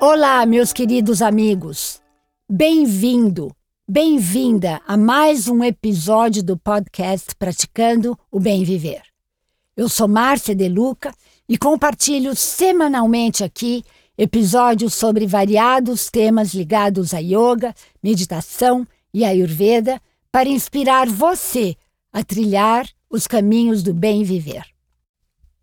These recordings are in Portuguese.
Olá, meus queridos amigos. Bem-vindo, bem-vinda a mais um episódio do podcast Praticando o Bem Viver. Eu sou Márcia De Luca e compartilho semanalmente aqui episódios sobre variados temas ligados a yoga, meditação e ayurveda para inspirar você a trilhar os caminhos do bem viver.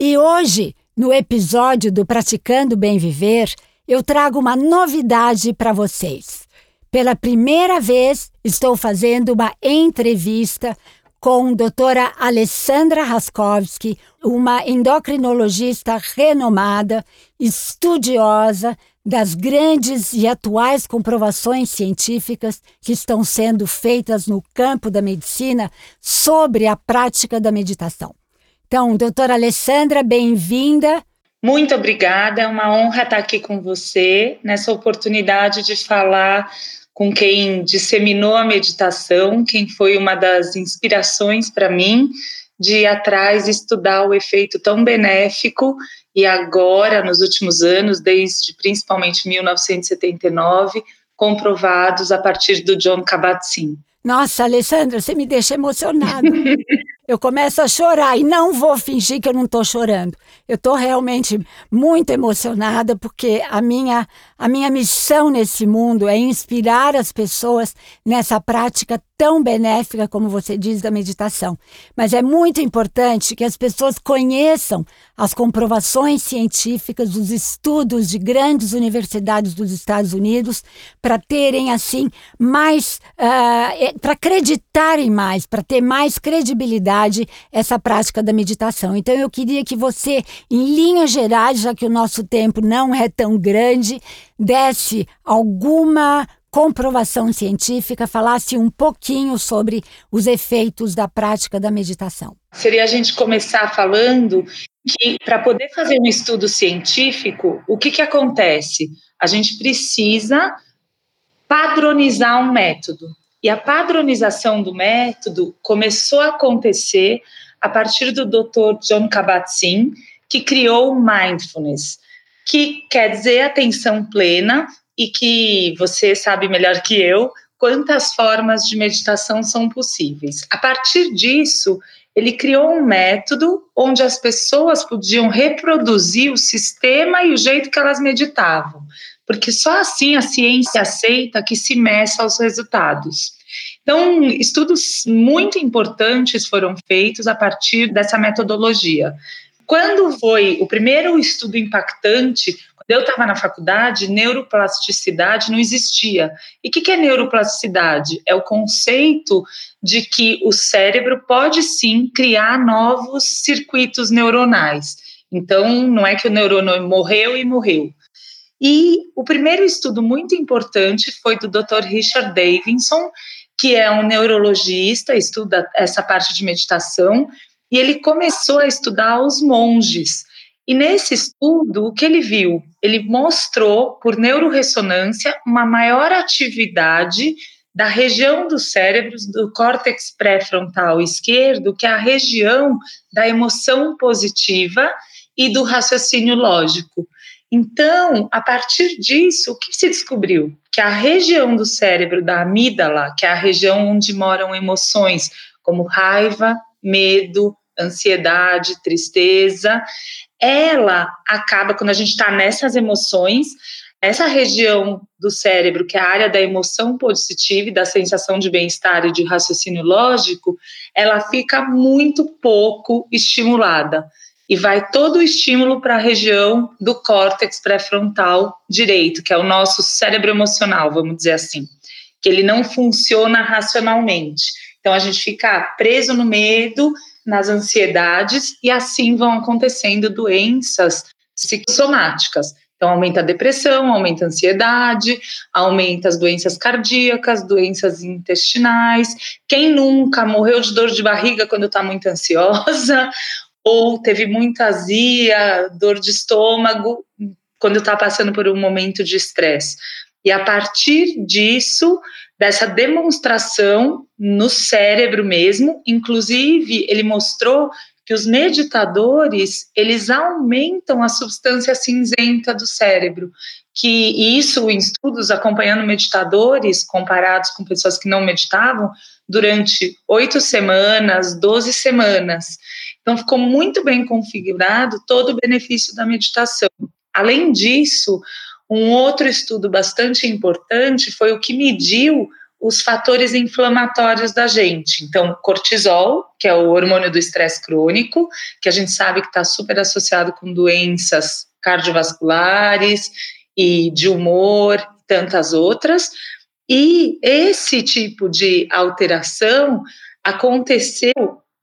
E hoje, no episódio do Praticando Bem Viver, eu trago uma novidade para vocês. Pela primeira vez, estou fazendo uma entrevista com a doutora Alessandra Raskowski, uma endocrinologista renomada, estudiosa das grandes e atuais comprovações científicas que estão sendo feitas no campo da medicina sobre a prática da meditação. Então, doutora Alessandra, bem-vinda. Muito obrigada, é uma honra estar aqui com você nessa oportunidade de falar com quem disseminou a meditação, quem foi uma das inspirações para mim de ir atrás estudar o efeito tão benéfico e agora, nos últimos anos, desde principalmente 1979, comprovados a partir do John Kabat-Zinn. Nossa, Alessandra, você me deixa emocionada. eu começo a chorar e não vou fingir que eu não estou chorando. Eu estou realmente muito emocionada porque a minha, a minha missão nesse mundo é inspirar as pessoas nessa prática tão benéfica, como você diz, da meditação. Mas é muito importante que as pessoas conheçam as comprovações científicas, os estudos de grandes universidades dos Estados Unidos, para terem, assim, mais. Uh, para acreditarem mais, para ter mais credibilidade essa prática da meditação. Então, eu queria que você, em linhas gerais, já que o nosso tempo não é tão grande, desse alguma comprovação científica, falasse um pouquinho sobre os efeitos da prática da meditação. Seria a gente começar falando que para poder fazer um estudo científico, o que, que acontece? A gente precisa padronizar um método. E a padronização do método começou a acontecer a partir do Dr. John Kabat-Zinn, que criou o mindfulness, que quer dizer atenção plena e que você sabe melhor que eu quantas formas de meditação são possíveis. A partir disso, ele criou um método onde as pessoas podiam reproduzir o sistema e o jeito que elas meditavam, porque só assim a ciência aceita que se meça os resultados. Então, estudos muito importantes foram feitos a partir dessa metodologia. Quando foi o primeiro estudo impactante eu estava na faculdade, neuroplasticidade não existia. E o que, que é neuroplasticidade? É o conceito de que o cérebro pode sim criar novos circuitos neuronais. Então, não é que o neurônio morreu e morreu. E o primeiro estudo muito importante foi do Dr. Richard Davidson, que é um neurologista, estuda essa parte de meditação, e ele começou a estudar os monges. E nesse estudo, o que ele viu? Ele mostrou, por neuroressonância, uma maior atividade da região dos cérebros do córtex pré-frontal esquerdo, que é a região da emoção positiva e do raciocínio lógico. Então, a partir disso, o que se descobriu? Que a região do cérebro da amígdala, que é a região onde moram emoções como raiva, medo, ansiedade, tristeza, ela acaba, quando a gente está nessas emoções, essa região do cérebro, que é a área da emoção positiva e da sensação de bem-estar e de raciocínio lógico, ela fica muito pouco estimulada. E vai todo o estímulo para a região do córtex pré-frontal direito, que é o nosso cérebro emocional, vamos dizer assim, que ele não funciona racionalmente. Então a gente fica preso no medo, nas ansiedades e assim vão acontecendo doenças psicossomáticas. Então, aumenta a depressão, aumenta a ansiedade, aumenta as doenças cardíacas, doenças intestinais. Quem nunca morreu de dor de barriga quando está muito ansiosa, ou teve muita azia, dor de estômago, quando está passando por um momento de estresse. E a partir disso, dessa demonstração no cérebro mesmo, inclusive ele mostrou que os meditadores, eles aumentam a substância cinzenta do cérebro, que isso em estudos acompanhando meditadores comparados com pessoas que não meditavam durante oito semanas, doze semanas. Então ficou muito bem configurado todo o benefício da meditação. Além disso, um outro estudo bastante importante foi o que mediu os fatores inflamatórios da gente. Então, cortisol, que é o hormônio do estresse crônico, que a gente sabe que está super associado com doenças cardiovasculares e de humor, tantas outras. E esse tipo de alteração aconteceu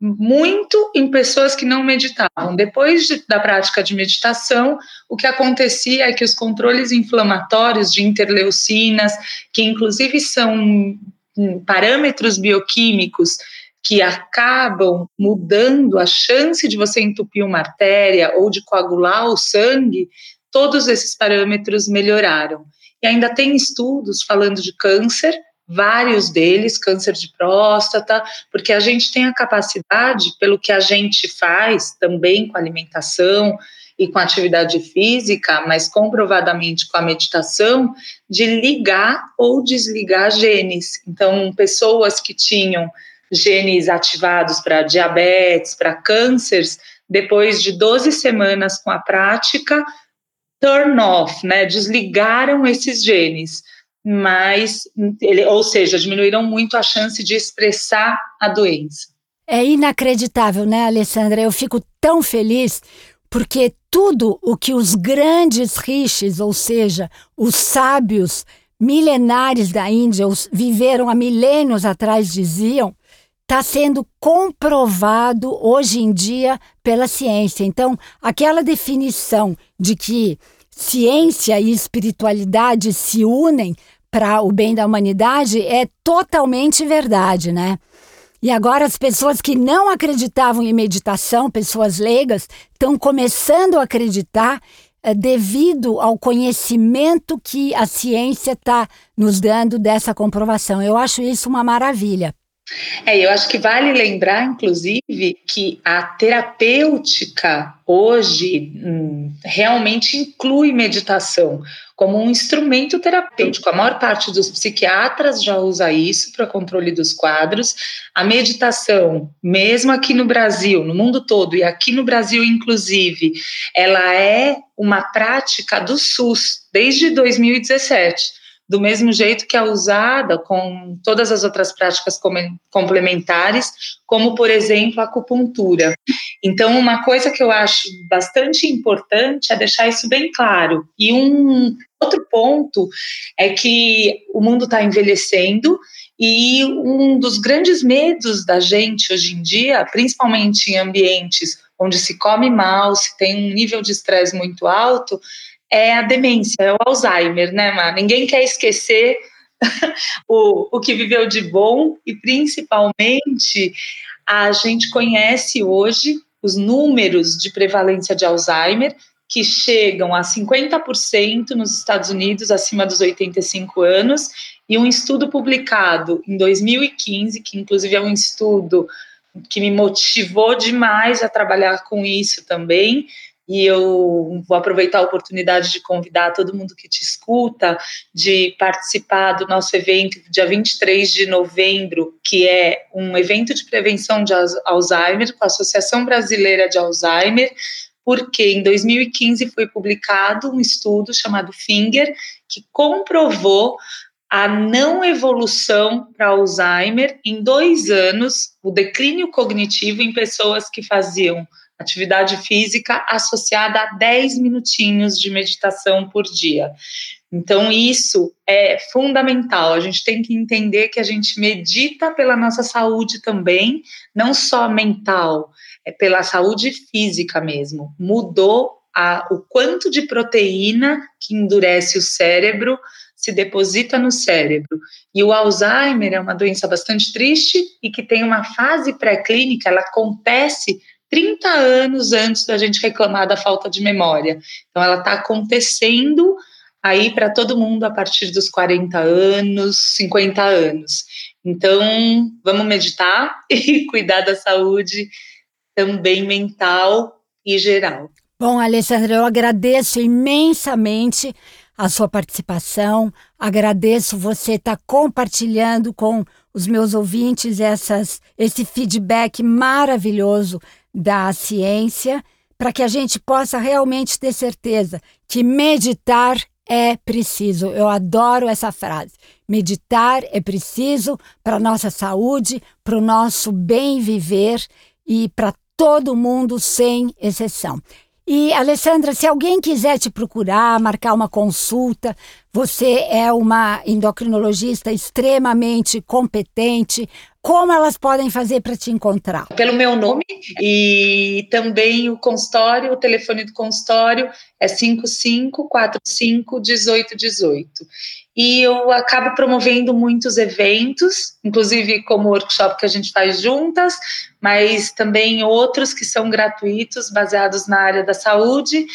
muito em pessoas que não meditavam. Depois de, da prática de meditação, o que acontecia é que os controles inflamatórios de interleucinas, que inclusive são parâmetros bioquímicos que acabam mudando a chance de você entupir uma artéria ou de coagular o sangue, todos esses parâmetros melhoraram. E ainda tem estudos falando de câncer, vários deles, câncer de próstata, porque a gente tem a capacidade, pelo que a gente faz também com alimentação e com atividade física, mas comprovadamente com a meditação, de ligar ou desligar genes. Então, pessoas que tinham genes ativados para diabetes, para cânceres, depois de 12 semanas com a prática, turn off, né? Desligaram esses genes mas, ele, ou seja, diminuíram muito a chance de expressar a doença. É inacreditável, né, Alessandra? Eu fico tão feliz porque tudo o que os grandes rishis, ou seja, os sábios milenares da Índia, os viveram há milênios atrás, diziam, está sendo comprovado hoje em dia pela ciência. Então, aquela definição de que ciência e espiritualidade se unem para o bem da humanidade é totalmente verdade, né? E agora as pessoas que não acreditavam em meditação, pessoas leigas, estão começando a acreditar é, devido ao conhecimento que a ciência está nos dando dessa comprovação. Eu acho isso uma maravilha. É, eu acho que vale lembrar, inclusive, que a terapêutica hoje hum, realmente inclui meditação como um instrumento terapêutico. A maior parte dos psiquiatras já usa isso para controle dos quadros. A meditação, mesmo aqui no Brasil, no mundo todo e aqui no Brasil inclusive, ela é uma prática do SUS desde 2017 do mesmo jeito que é usada com todas as outras práticas complementares, como, por exemplo, a acupuntura. Então, uma coisa que eu acho bastante importante é deixar isso bem claro. E um outro ponto é que o mundo está envelhecendo e um dos grandes medos da gente hoje em dia, principalmente em ambientes onde se come mal, se tem um nível de estresse muito alto, é a demência, é o Alzheimer, né, Mar? Ninguém quer esquecer o, o que viveu de bom e, principalmente, a gente conhece hoje os números de prevalência de Alzheimer, que chegam a 50% nos Estados Unidos acima dos 85 anos, e um estudo publicado em 2015, que inclusive é um estudo que me motivou demais a trabalhar com isso também, e eu vou aproveitar a oportunidade de convidar todo mundo que te escuta de participar do nosso evento dia 23 de novembro, que é um evento de prevenção de Alzheimer com a Associação Brasileira de Alzheimer, porque em 2015 foi publicado um estudo chamado Finger que comprovou a não evolução para Alzheimer em dois anos, o declínio cognitivo em pessoas que faziam atividade física associada a 10 minutinhos de meditação por dia. Então, isso é fundamental. A gente tem que entender que a gente medita pela nossa saúde também, não só mental, é pela saúde física mesmo. Mudou a, o quanto de proteína que endurece o cérebro se deposita no cérebro. E o Alzheimer é uma doença bastante triste e que tem uma fase pré-clínica, ela acontece 30 anos antes da gente reclamar da falta de memória. Então, ela está acontecendo aí para todo mundo a partir dos 40 anos, 50 anos. Então, vamos meditar e cuidar da saúde também mental e geral. Bom, Alessandra, eu agradeço imensamente a sua participação, agradeço você estar tá compartilhando com os meus ouvintes essas, esse feedback maravilhoso da ciência, para que a gente possa realmente ter certeza que meditar é preciso. Eu adoro essa frase. Meditar é preciso para nossa saúde, para o nosso bem viver e para todo mundo sem exceção. E, Alessandra, se alguém quiser te procurar, marcar uma consulta, você é uma endocrinologista extremamente competente. Como elas podem fazer para te encontrar? Pelo meu nome e também o consultório, o telefone do consultório é 5545 1818 e eu acabo promovendo muitos eventos, inclusive como o workshop que a gente faz juntas, mas também outros que são gratuitos, baseados na área da saúde.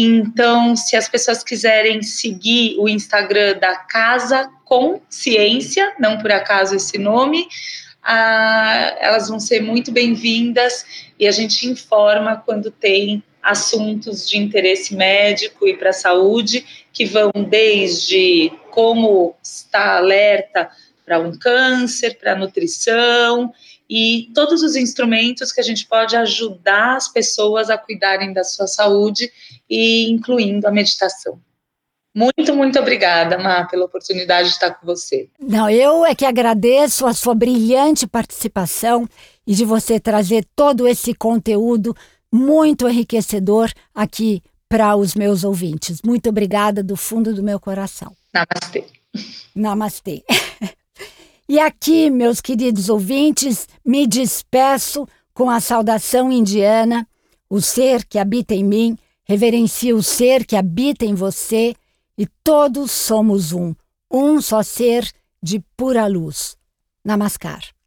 Então, se as pessoas quiserem seguir o Instagram da Casa com Ciência, não por acaso esse nome, ah, elas vão ser muito bem-vindas e a gente informa quando tem assuntos de interesse médico e para a saúde, que vão desde como estar alerta para um câncer, para nutrição e todos os instrumentos que a gente pode ajudar as pessoas a cuidarem da sua saúde e incluindo a meditação. Muito, muito obrigada, Má, pela oportunidade de estar com você. Não, eu é que agradeço a sua brilhante participação e de você trazer todo esse conteúdo muito enriquecedor aqui para os meus ouvintes. Muito obrigada do fundo do meu coração. Namastê. Namastê. E aqui, meus queridos ouvintes, me despeço com a saudação indiana: o ser que habita em mim reverencia o ser que habita em você e todos somos um, um só ser de pura luz. Namaskar.